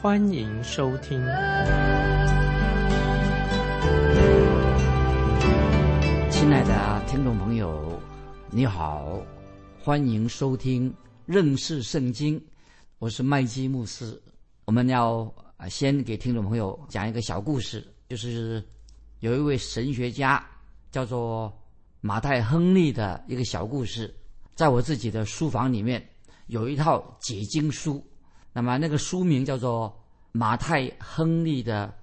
欢迎收听。亲爱的听众朋友，你好，欢迎收听。认识圣经，我是麦基牧师。我们要，先给听众朋友讲一个小故事，就是有一位神学家叫做马太·亨利的一个小故事。在我自己的书房里面有一套解经书，那么那个书名叫做《马太·亨利的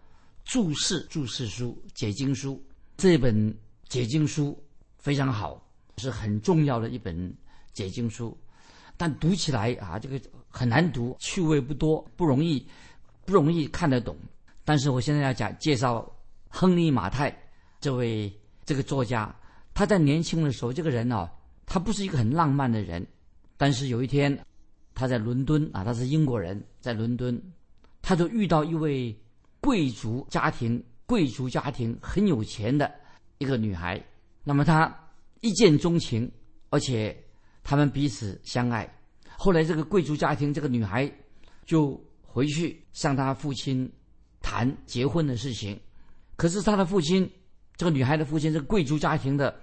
注释注释书解经书》。这本解经书非常好，是很重要的一本解经书。但读起来啊，这个很难读，趣味不多，不容易，不容易看得懂。但是我现在要讲介绍亨利·马太这位这个作家，他在年轻的时候，这个人哦，他不是一个很浪漫的人。但是有一天，他在伦敦啊，他是英国人，在伦敦，他就遇到一位贵族家庭、贵族家庭很有钱的一个女孩。那么他一见钟情，而且。他们彼此相爱，后来这个贵族家庭这个女孩就回去向他父亲谈结婚的事情，可是他的父亲，这个女孩的父亲是贵族家庭的，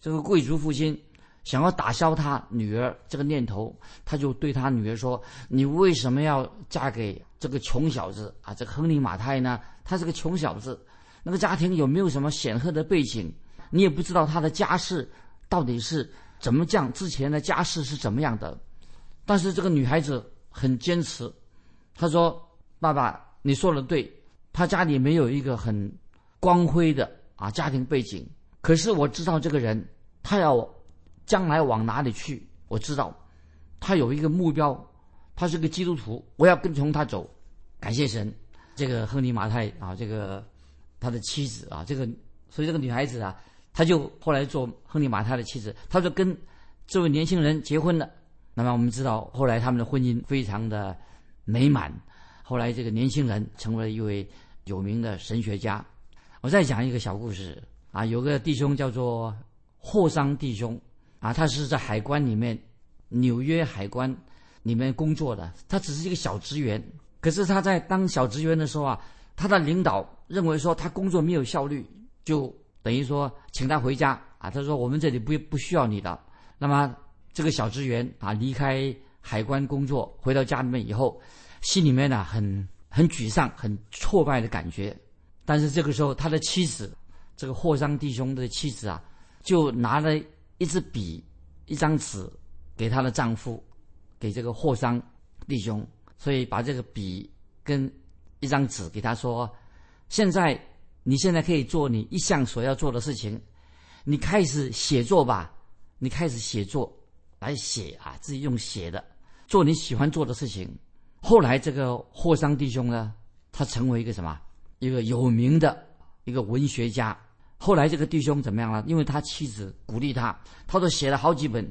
这个贵族父亲想要打消他女儿这个念头，他就对他女儿说：“你为什么要嫁给这个穷小子啊？这个亨利马太呢？他是个穷小子，那个家庭有没有什么显赫的背景？你也不知道他的家世到底是。”怎么讲？之前的家世是怎么样的？但是这个女孩子很坚持，她说：“爸爸，你说的对，他家里没有一个很光辉的啊家庭背景。可是我知道这个人，他要将来往哪里去？我知道，他有一个目标，他是个基督徒，我要跟从他走。感谢神，这个亨利马太啊，这个他的妻子啊，这个所以这个女孩子啊。”他就后来做亨利马太的妻子，他就跟这位年轻人结婚了。那么我们知道，后来他们的婚姻非常的美满。后来这个年轻人成为了一位有名的神学家。我再讲一个小故事啊，有个弟兄叫做霍桑弟兄啊，他是在海关里面，纽约海关里面工作的。他只是一个小职员，可是他在当小职员的时候啊，他的领导认为说他工作没有效率，就。等于说，请他回家啊！他说：“我们这里不不需要你的。”那么这个小职员啊，离开海关工作，回到家里面以后，心里面呢很很沮丧、很挫败的感觉。但是这个时候，他的妻子，这个霍桑弟兄的妻子啊，就拿了一支笔、一张纸给她的丈夫，给这个霍桑弟兄，所以把这个笔跟一张纸给他说：“现在。”你现在可以做你一向所要做的事情，你开始写作吧。你开始写作来写啊，自己用写的做你喜欢做的事情。后来这个霍桑弟兄呢，他成为一个什么？一个有名的一个文学家。后来这个弟兄怎么样了？因为他妻子鼓励他，他都写了好几本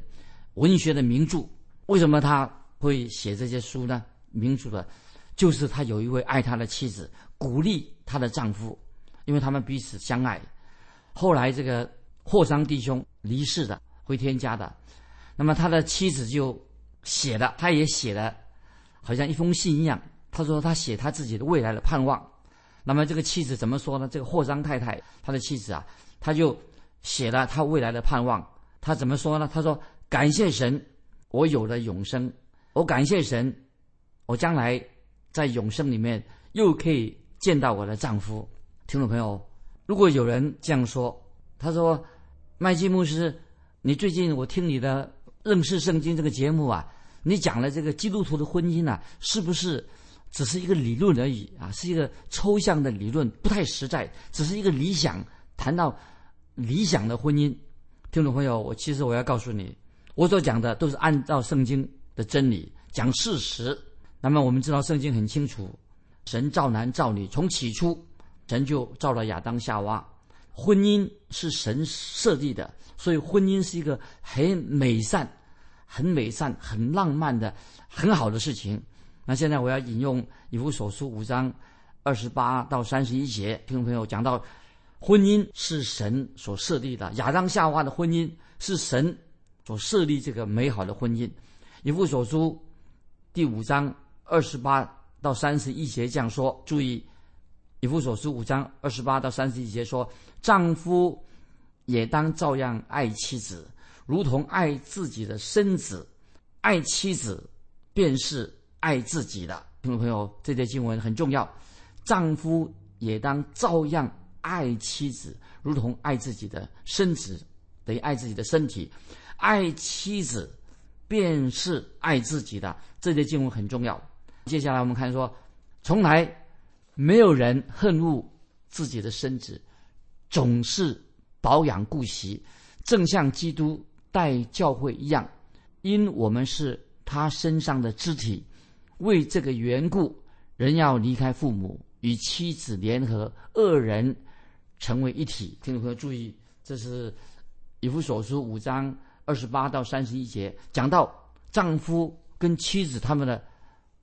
文学的名著。为什么他会写这些书呢？名著的，就是他有一位爱他的妻子，鼓励他的丈夫。因为他们彼此相爱，后来这个霍桑弟兄离世的，回天家的，那么他的妻子就写了，他也写了，好像一封信一样。他说他写他自己的未来的盼望。那么这个妻子怎么说呢？这个霍桑太太，他的妻子啊，他就写了他未来的盼望。他怎么说呢？他说：“感谢神，我有了永生。我感谢神，我将来在永生里面又可以见到我的丈夫。”听众朋友，如果有人这样说，他说：“麦基牧师，你最近我听你的认识圣经这个节目啊，你讲了这个基督徒的婚姻呢，是不是只是一个理论而已啊？是一个抽象的理论，不太实在，只是一个理想。谈到理想的婚姻，听众朋友，我其实我要告诉你，我所讲的都是按照圣经的真理讲事实。那么我们知道圣经很清楚，神造男造女，从起初神就造了亚当夏娃。婚姻是神设立的，所以婚姻是一个很美善、很美善、很浪漫的很好的事情。那现在我要引用以弗所书五章二十八到三十一节，听众朋友讲到，婚姻是神所设立的，亚当夏娃的婚姻是神所设立这个美好的婚姻。以弗所书第五章二十八到三十一节这样说，注意。以弗所书五章二十八到三十一节说：“丈夫也当照样爱妻子，如同爱自己的身子。爱妻子便是爱自己的。”听众朋友，这节经文很重要。丈夫也当照样爱妻子，如同爱自己的身子，等于爱自己的身体。爱妻子便是爱自己的。这节经文很重要。接下来我们看说，从来。没有人恨恶自己的身子，总是保养顾惜，正像基督待教会一样。因我们是他身上的肢体，为这个缘故，人要离开父母，与妻子联合，二人成为一体。听众朋友注意，这是以弗所书五章二十八到三十一节，讲到丈夫跟妻子他们的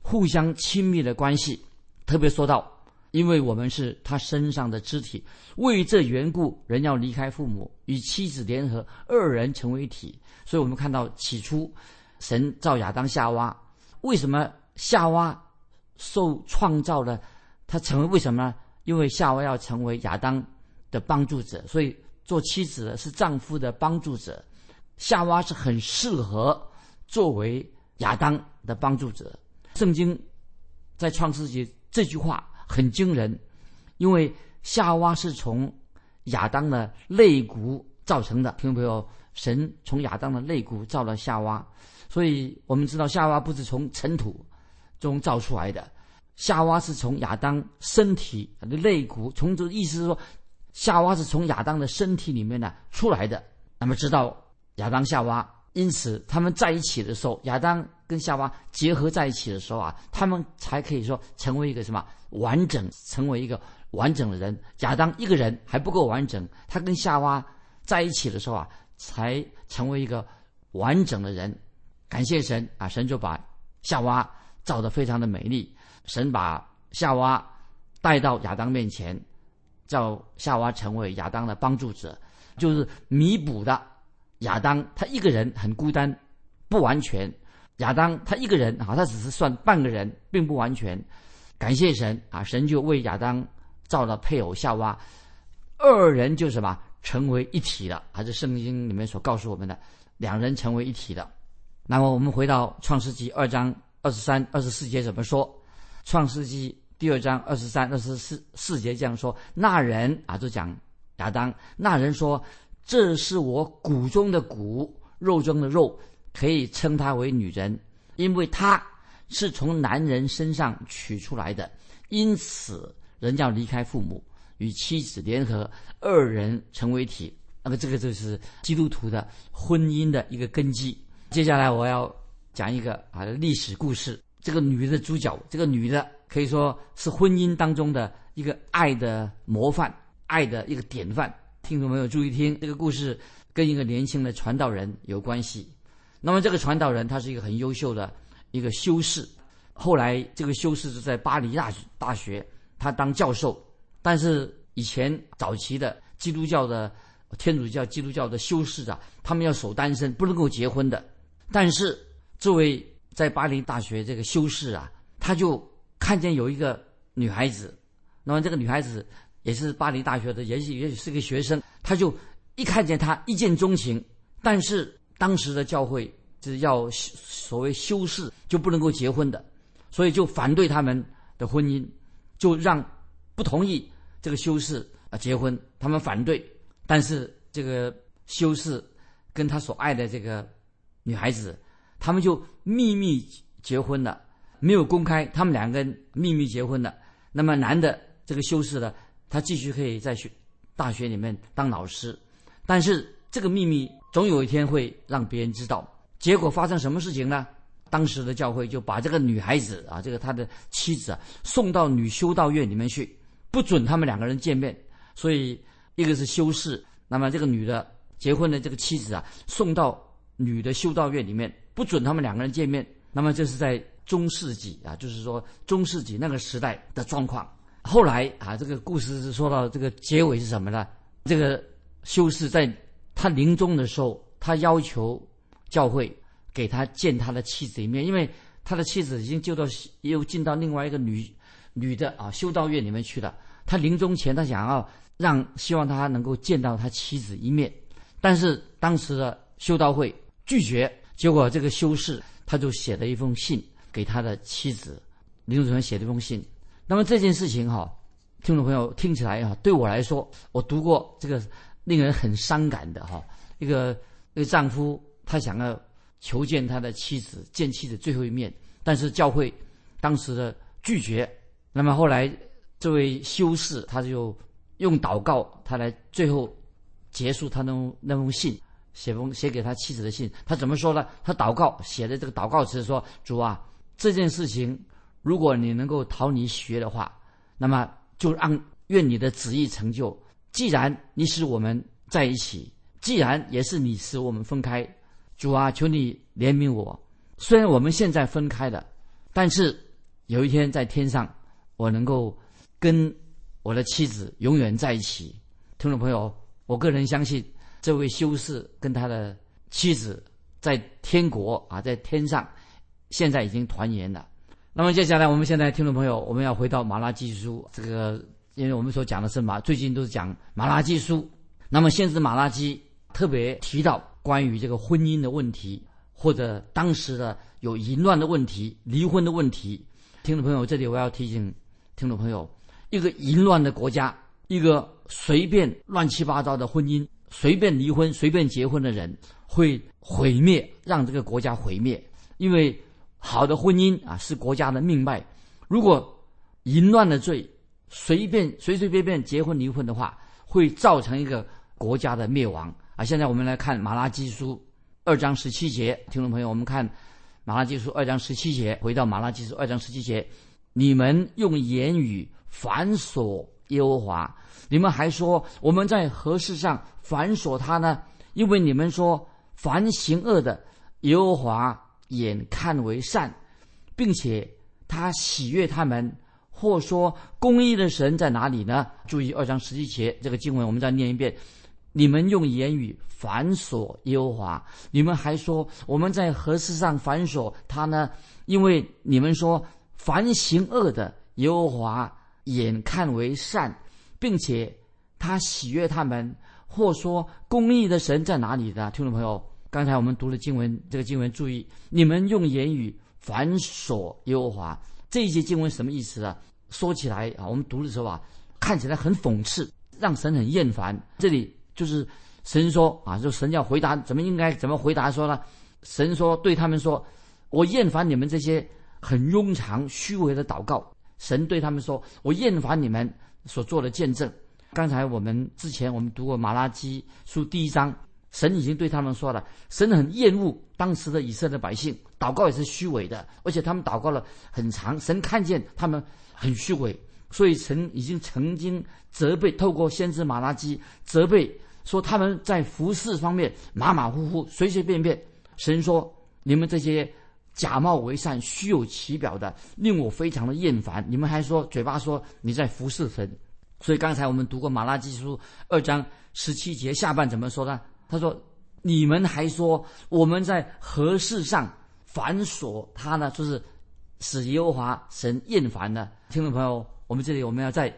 互相亲密的关系，特别说到。因为我们是他身上的肢体，为这缘故，人要离开父母，与妻子联合，二人成为一体。所以，我们看到起初，神造亚当夏娃，为什么夏娃受创造了？他成为为什么呢？因为夏娃要成为亚当的帮助者，所以做妻子的是丈夫的帮助者。夏娃是很适合作为亚当的帮助者。圣经在创世纪这句话。很惊人，因为夏娃是从亚当的肋骨造成的。听众朋友，神从亚当的肋骨造了夏娃，所以我们知道夏娃不是从尘土中造出来的，夏娃是从亚当身体的肋骨。从这意思是说，夏娃是从亚当的身体里面呢出来的。那么知道亚当夏娃，因此他们在一起的时候，亚当。跟夏娃结合在一起的时候啊，他们才可以说成为一个什么完整，成为一个完整的人。亚当一个人还不够完整，他跟夏娃在一起的时候啊，才成为一个完整的人。感谢神啊，神就把夏娃造得非常的美丽。神把夏娃带到亚当面前，叫夏娃成为亚当的帮助者，就是弥补的亚当他一个人很孤单，不完全。亚当他一个人啊，他只是算半个人，并不完全。感谢神啊，神就为亚当造了配偶夏娃，二人就什么成为一体了，还是圣经里面所告诉我们的，两人成为一体的。那么我们回到创世纪二章二十三、二十四节怎么说？创世纪第二章二十三、二十四四节这样说：那人啊，就讲亚当，那人说：“这是我骨中的骨，肉中的肉。”可以称她为女人，因为她是从男人身上取出来的，因此人要离开父母，与妻子联合，二人成为体。那么这个就是基督徒的婚姻的一个根基。接下来我要讲一个啊历史故事。这个女的主角，这个女的可以说是婚姻当中的一个爱的模范，爱的一个典范。听众朋友注意听，这个故事跟一个年轻的传道人有关系。那么这个传道人他是一个很优秀的一个修士，后来这个修士是在巴黎大学大学，他当教授。但是以前早期的基督教的天主教基督教的修士啊，他们要守单身，不能够结婚的。但是作为在巴黎大学这个修士啊，他就看见有一个女孩子，那么这个女孩子也是巴黎大学的，也许也许是个学生，他就一看见她一见钟情，但是。当时的教会就是要所谓修士就不能够结婚的，所以就反对他们的婚姻，就让不同意这个修士啊结婚。他们反对，但是这个修士跟他所爱的这个女孩子，他们就秘密结婚了，没有公开，他们两个人秘密结婚了。那么男的这个修士呢，他继续可以在学大学里面当老师，但是这个秘密。总有一天会让别人知道。结果发生什么事情呢？当时的教会就把这个女孩子啊，这个他的妻子啊，送到女修道院里面去，不准他们两个人见面。所以一个是修士，那么这个女的结婚的这个妻子啊，送到女的修道院里面，不准他们两个人见面。那么这是在中世纪啊，就是说中世纪那个时代的状况。后来啊，这个故事是说到这个结尾是什么呢？这个修士在他临终的时候，他要求教会给他见他的妻子一面，因为他的妻子已经就到又进到另外一个女女的啊修道院里面去了。他临终前，他想要让希望他能够见到他妻子一面，但是当时的修道会拒绝。结果这个修士他就写了一封信给他的妻子，林主任写了一封信。那么这件事情哈，听众朋友听起来哈，对我来说，我读过这个令人很伤感的哈，一个一个丈夫他想要求见他的妻子，见妻子最后一面，但是教会当时的拒绝。那么后来。这位修士，他就用祷告，他来最后结束他那那封信，写封写给他妻子的信。他怎么说呢？他祷告写的这个祷告词说：“主啊，这件事情，如果你能够讨你喜悦的话，那么就让愿你的旨意成就。既然你使我们在一起，既然也是你使我们分开，主啊，求你怜悯我。虽然我们现在分开了，但是有一天在天上，我能够。”跟我的妻子永远在一起，听众朋友，我个人相信这位修士跟他的妻子在天国啊，在天上，现在已经团圆了。那么接下来，我们现在听众朋友，我们要回到马拉基书，这个因为我们所讲的是马，最近都是讲马拉基书。那么先知马拉基特别提到关于这个婚姻的问题，或者当时的有淫乱的问题、离婚的问题。听众朋友，这里我要提醒听众朋友。一个淫乱的国家，一个随便乱七八糟的婚姻，随便离婚、随便结婚的人，会毁灭，让这个国家毁灭。因为好的婚姻啊，是国家的命脉。如果淫乱的罪，随便随随便便结婚离婚的话，会造成一个国家的灭亡啊。现在我们来看马拉基书二章十七节，听众朋友，我们看马拉基书二章十七节，回到马拉基书二章十七节，你们用言语。反锁耶和华，你们还说我们在何事上反锁他呢？因为你们说凡行恶的，耶和华眼看为善，并且他喜悦他们。或说公义的神在哪里呢？注意二章十七节这个经文，我们再念一遍：你们用言语反锁耶和华，你们还说我们在何事上反锁他呢？因为你们说凡行恶的，耶和华。眼看为善，并且他喜悦他们，或说公义的神在哪里呢？听众朋友，刚才我们读了经文，这个经文注意，你们用言语反锁耶和华，这一节经文什么意思啊？说起来啊，我们读的时候啊，看起来很讽刺，让神很厌烦。这里就是神说啊，就神要回答，怎么应该怎么回答说呢？神说对他们说，我厌烦你们这些很庸常虚伪的祷告。神对他们说：“我厌烦你们所做的见证。”刚才我们之前我们读过马拉基书第一章，神已经对他们说了，神很厌恶当时的以色列百姓祷告也是虚伪的，而且他们祷告了很长，神看见他们很虚伪，所以神已经曾经责备，透过先知马拉基责备说他们在服饰方面马马虎虎、随随便便。神说：“你们这些。”假冒为善、虚有其表的，令我非常的厌烦。你们还说嘴巴说你在服侍神，所以刚才我们读过马拉基书二章十七节下半怎么说呢？他说：“你们还说我们在何事上反锁他呢？就是使耶和华神厌烦的。”听众朋友，我们这里我们要再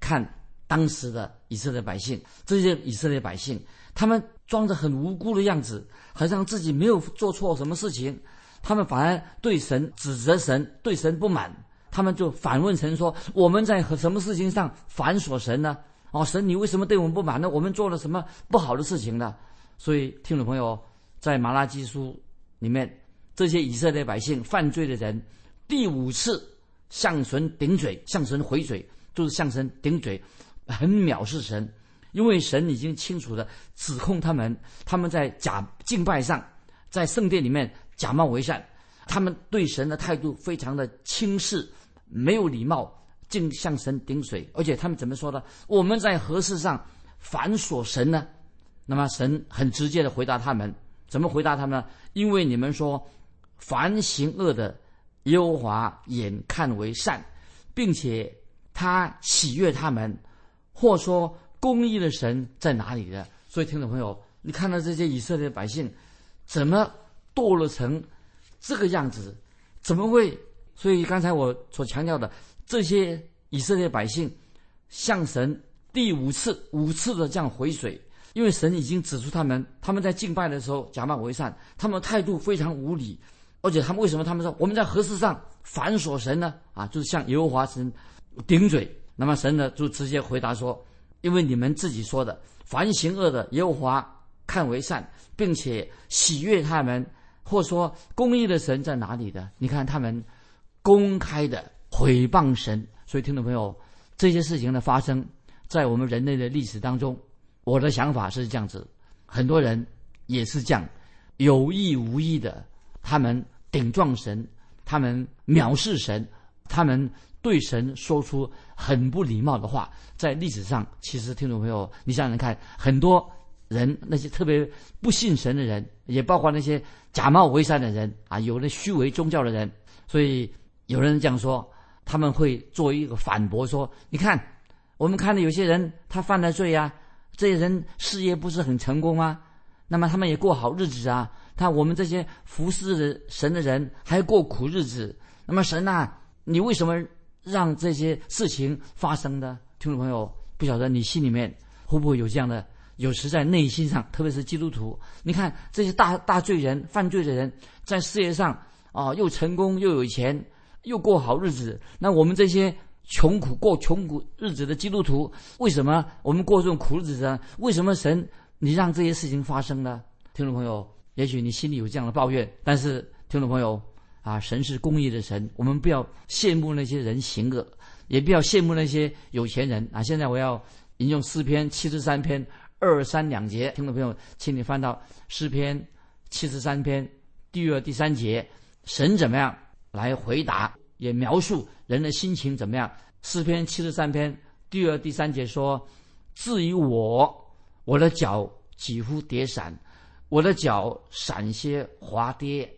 看当时的以色列百姓，这些以色列百姓，他们装着很无辜的样子，好像自己没有做错什么事情。他们反而对神指责神，对神不满，他们就反问神说：“我们在和什么事情上反锁神呢？哦，神，你为什么对我们不满呢？我们做了什么不好的事情呢？”所以，听众朋友，在马拉基书里面，这些以色列百姓犯罪的人，第五次向神顶嘴，向神回嘴，就是向神顶嘴，很藐视神，因为神已经清楚的指控他们，他们在假敬拜上，在圣殿里面。假冒为善，他们对神的态度非常的轻视，没有礼貌，竟向神顶水。而且他们怎么说呢？我们在何事上反锁神呢？那么神很直接的回答他们，怎么回答他们呢？因为你们说，凡行恶的，耶和华眼看为善，并且他喜悦他们，或说公义的神在哪里的？所以听众朋友，你看到这些以色列百姓，怎么堕落成这个样子？怎么会？所以刚才我所强调的，这些以色列百姓向神第五次、五次的这样回水。因为神已经指出他们，他们在敬拜的时候假冒为善，他们态度非常无礼，而且他们为什么他们说我们在何事上反锁神呢？啊，就是向耶和华神顶嘴。那么神呢就直接回答说：因为你们自己说的，凡行恶的耶和华看为善，并且喜悦他们，或说公义的神在哪里的？你看他们公开的毁谤神。所以听众朋友，这些事情的发生在我们人类的历史当中。我的想法是这样子，很多人也是这样，有意无意的，他们顶撞神，他们藐视神，他们对神说出很不礼貌的话。在历史上，其实听众朋友，你想想看，很多人那些特别不信神的人，也包括那些假冒为善的人啊，有的虚伪宗教的人，所以有人这样说，他们会做一个反驳说：你看，我们看到有些人他犯了罪呀。这些人事业不是很成功吗？那么他们也过好日子啊。他我们这些服侍的神的人还过苦日子。那么神呐，你为什么让这些事情发生呢？听众朋友，不晓得你心里面会不会有这样的？有时在内心上，特别是基督徒，你看这些大大罪人、犯罪的人，在事业上啊又成功又有钱，又过好日子。那我们这些。穷苦过穷苦日子的基督徒，为什么我们过这种苦日子呢？为什么神你让这些事情发生呢？听众朋友，也许你心里有这样的抱怨，但是听众朋友啊，神是公义的神，我们不要羡慕那些人行恶，也不要羡慕那些有钱人啊。现在我要引用诗篇七十三篇二三两节，听众朋友，请你翻到诗篇七十三篇第二第三节，神怎么样来回答？也描述人的心情怎么样？诗篇七十三篇第二、第三节说：“至于我，我的脚几乎跌散，我的脚闪些滑跌。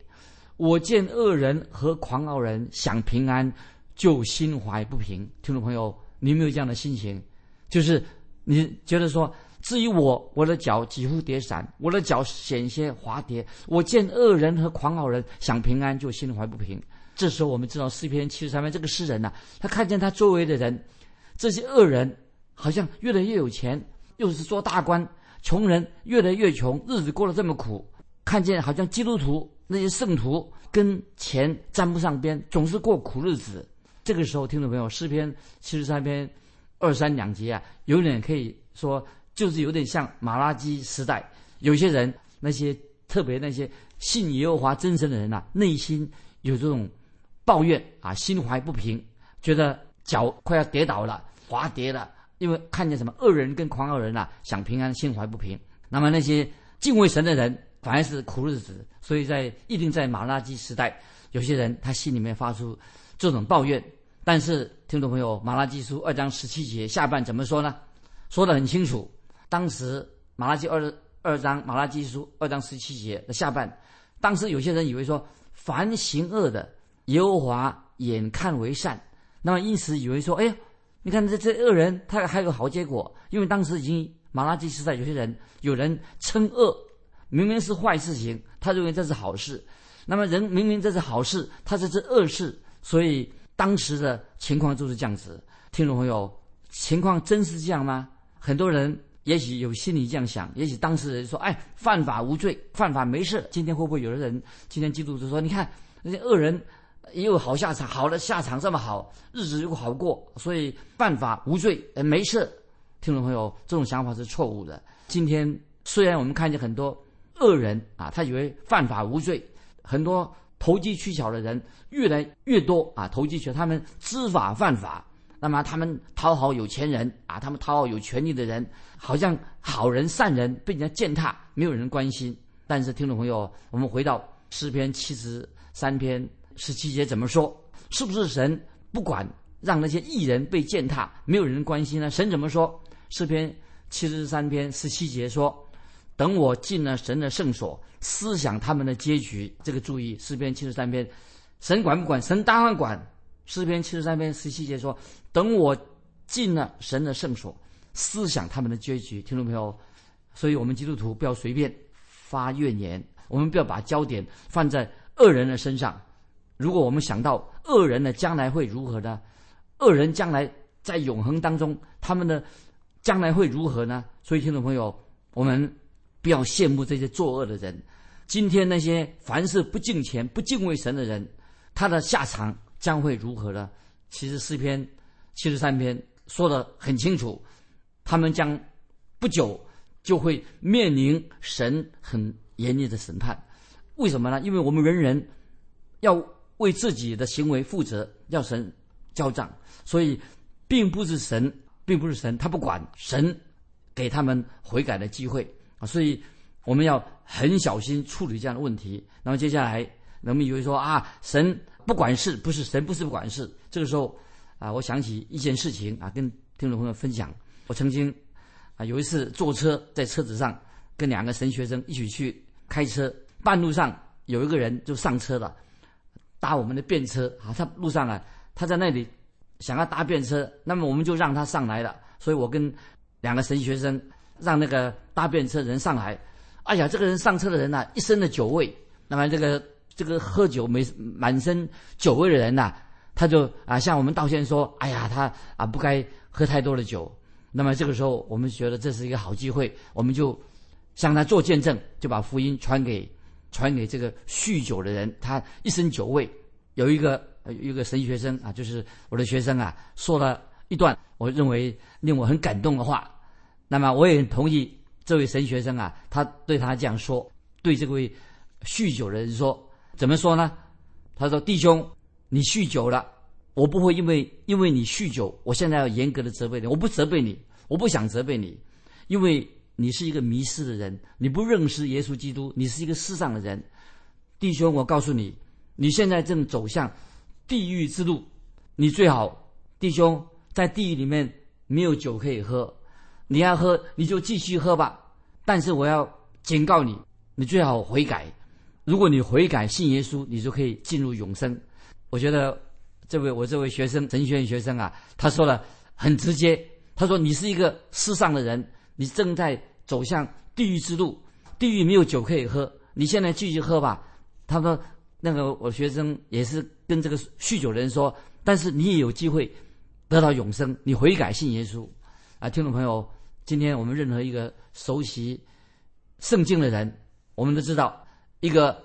我见恶人和狂傲人享平安，就心怀不平。”听众朋友，你有没有这样的心情？就是你觉得说：“至于我，我的脚几乎跌散，我的脚险些滑跌。我见恶人和狂傲人想平安，就心怀不平。”这时候我们知道诗篇七十三篇这个诗人呐，他看见他周围的人，这些恶人好像越来越有钱，又是做大官；穷人越来越穷，日子过得这么苦。看见好像基督徒那些圣徒跟钱沾不上边，总是过苦日子。这个时候，听众朋友，诗篇七十三篇二三两节啊，有点可以说就是有点像马拉基时代，有些人那些特别那些信耶和华真神的人呐，内心有这种。抱怨啊，心怀不平，觉得脚快要跌倒了，滑跌了，因为看见什么恶人跟狂傲人啊，想平安，心怀不平。那么那些敬畏神的人，反而是苦日子。所以在一定在马拉基时代，有些人他心里面发出这种抱怨。但是听众朋友，马拉基书二章十七节下半怎么说呢？说得很清楚。当时马拉基二二章马拉基书二章十七节的下半，当时有些人以为说，凡行恶的。耶和华眼看为善，那么因此以为说，哎呀，你看这这恶人他还有个好结果，因为当时已经马拉基时代有些人有人称恶，明明是坏事情，他认为这是好事，那么人明明这是好事，他这是恶事，所以当时的情况就是这样子。听众朋友，情况真是这样吗？很多人也许有心里这样想，也许当事人说，哎，犯法无罪，犯法没事。今天会不会有的人今天基督徒说，你看那些恶人。也有好下场，好的下场这么好，日子又好过，所以犯法无罪，呃，没事。听众朋友，这种想法是错误的。今天虽然我们看见很多恶人啊，他以为犯法无罪，很多投机取巧的人越来越多啊，投机取巧，他们知法犯法，那么他们讨好有钱人啊，他们讨好有权利的人，好像好人善人被人家践踏，没有人关心。但是听众朋友，我们回到诗篇七十三篇十七节怎么说？是不是神不管让那些艺人被践踏，没有人关心呢？神怎么说？诗篇七十三篇十七节说：“等我进了神的圣所，思想他们的结局。”这个注意，诗篇七十三篇，神管不管？神当然管。诗篇七十三篇十七节说：“等我进了神的圣所，思想他们的结局。”听众朋友，所以我们基督徒不要随便发怨言，我们不要把焦点放在恶人的身上。如果我们想到恶人的将来会如何呢？恶人将来在永恒当中，他们的将来会如何呢？所以，听众朋友，我们不要羡慕这些作恶的人。今天那些凡是不敬虔、不敬畏神的人，他的下场。将会如何呢？其实诗篇七十三篇说的很清楚，他们将不久就会面临神很严厉的审判。为什么呢？因为我们人人要为自己的行为负责，要神交账，所以并不是神，并不是神，他不管神给他们悔改的机会啊。所以我们要很小心处理这样的问题。那么接下来，人们以为说啊，神。不管事不是神，不是不管事。这个时候，啊，我想起一件事情啊，跟听众朋友分享。我曾经啊有一次坐车，在车子上跟两个神学生一起去开车，半路上有一个人就上车了，搭我们的便车啊。他路上啊，他在那里想要搭便车，那么我们就让他上来了。所以我跟两个神学生让那个搭便车人上来。哎呀，这个人上车的人呐，一身的酒味。那么这个。这个喝酒没满身酒味的人呐，他就啊向我们道歉说：“哎呀，他啊不该喝太多的酒。”那么这个时候，我们觉得这是一个好机会，我们就向他做见证，就把福音传给传给这个酗酒的人。他一身酒味，有一个有一个神学生啊，就是我的学生啊，说了一段我认为令我很感动的话。那么我也很同意这位神学生啊，他对他这样说，对这位酗酒的人说。怎么说呢？他说：“弟兄，你酗酒了，我不会因为因为你酗酒，我现在要严格的责备你。我不责备你，我不想责备你，因为你是一个迷失的人，你不认识耶稣基督，你是一个世上的人。弟兄，我告诉你，你现在正走向地狱之路，你最好，弟兄，在地狱里面没有酒可以喝，你要喝你就继续喝吧。但是我要警告你，你最好悔改。”如果你悔改信耶稣，你就可以进入永生。我觉得这位我这位学生神学院学生啊，他说的很直接。他说：“你是一个世上的人，你正在走向地狱之路，地狱没有酒可以喝，你现在继续喝吧。”他说：“那个我学生也是跟这个酗酒的人说，但是你也有机会得到永生，你悔改信耶稣。”啊，听众朋友，今天我们任何一个熟悉圣经的人，我们都知道。一个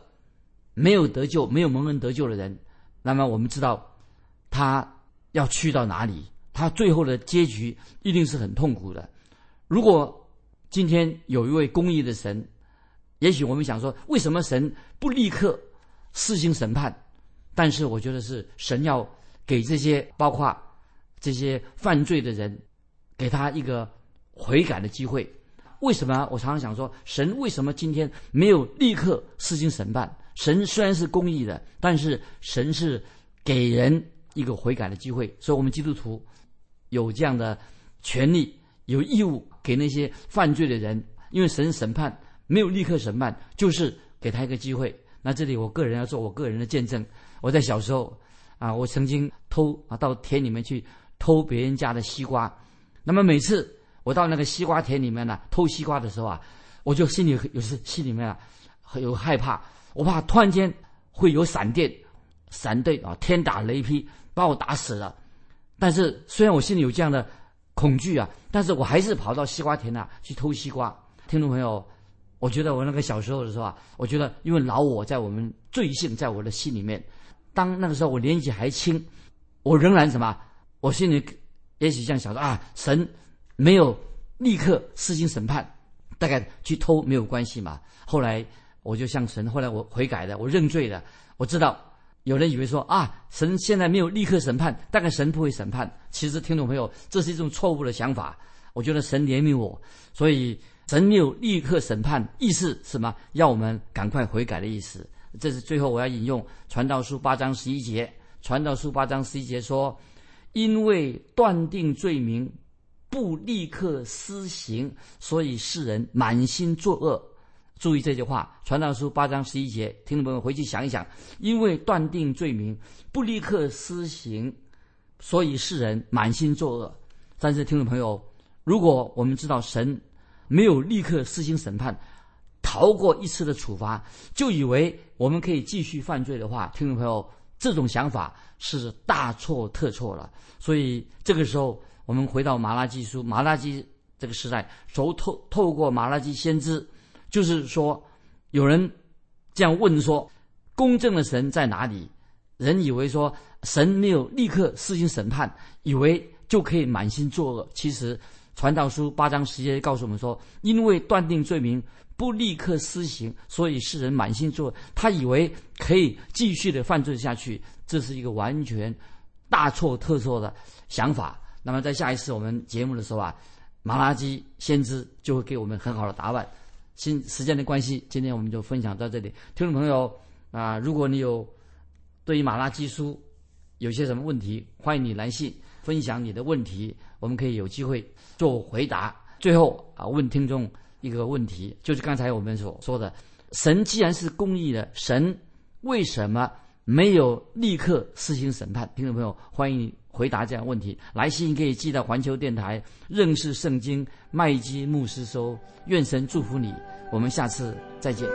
没有得救、没有蒙恩得救的人，那么我们知道他要去到哪里？他最后的结局一定是很痛苦的。如果今天有一位公义的神，也许我们想说，为什么神不立刻施行审判？但是我觉得是神要给这些包括这些犯罪的人，给他一个悔改的机会。为什么我常常想说，神为什么今天没有立刻施行审判？神虽然是公义的，但是神是给人一个悔改的机会。所以，我们基督徒有这样的权利、有义务给那些犯罪的人，因为神审判没有立刻审判，就是给他一个机会。那这里，我个人要做我个人的见证。我在小时候啊，我曾经偷啊到田里面去偷别人家的西瓜，那么每次。我到那个西瓜田里面呢，偷西瓜的时候啊，我就心里有时心里面啊，有害怕，我怕突然间会有闪电，闪电啊，天打雷劈把我打死了。但是虽然我心里有这样的恐惧啊，但是我还是跑到西瓜田啊去偷西瓜。听众朋友，我觉得我那个小时候的时候啊，我觉得因为老我在我们罪性在我的心里面，当那个时候我年纪还轻，我仍然什么，我心里也许这样想说啊，神。没有立刻施行审判，大概去偷没有关系嘛。后来我就向神，后来我悔改了，我认罪了。我知道有人以为说啊，神现在没有立刻审判，大概神不会审判。其实听众朋友，这是一种错误的想法。我觉得神怜悯我，所以神没有立刻审判，意思什么？要我们赶快悔改的意思。这是最后我要引用《传道书》八章十一节，《传道书》八章十一节说：“因为断定罪名不立刻施行，所以世人满心作恶。”注意这句话，《传道书》八章十一节，听众朋友回去想一想，因为断定罪名不立刻施行，所以世人满心作恶。但是，听众朋友，如果我们知道神没有立刻施行审判，逃过一次的处罚，就以为我们可以继续犯罪的话，听众朋友，这种想法是大错特错了。所以，这个时候我们回到马拉基书，马拉基这个时代，从透透过马拉基先知。就是说，有人这样问说：“公正的神在哪里？”人以为说神没有立刻施行审判，以为就可以满心作恶。其实，《传道书》八章十节告诉我们说：“因为断定罪名不立刻施行，所以世人满心作恶。”他以为可以继续的犯罪下去，这是一个完全大错特错的想法。那么，在下一次我们节目的时候啊，马拉基先知就会给我们很好的答案。新时间的关系，今天我们就分享到这里。听众朋友啊，如果你有对于马拉基书有些什么问题，欢迎你来信分享你的问题，我们可以有机会做回答。最后啊，问听众一个问题，就是刚才我们所说的：神既然是公义的，神为什么没有立刻施行审判？听众朋友，欢迎你。回答这样问题，来信可以寄到环球电台认识圣经麦基牧师收。愿神祝福你，我们下次再见。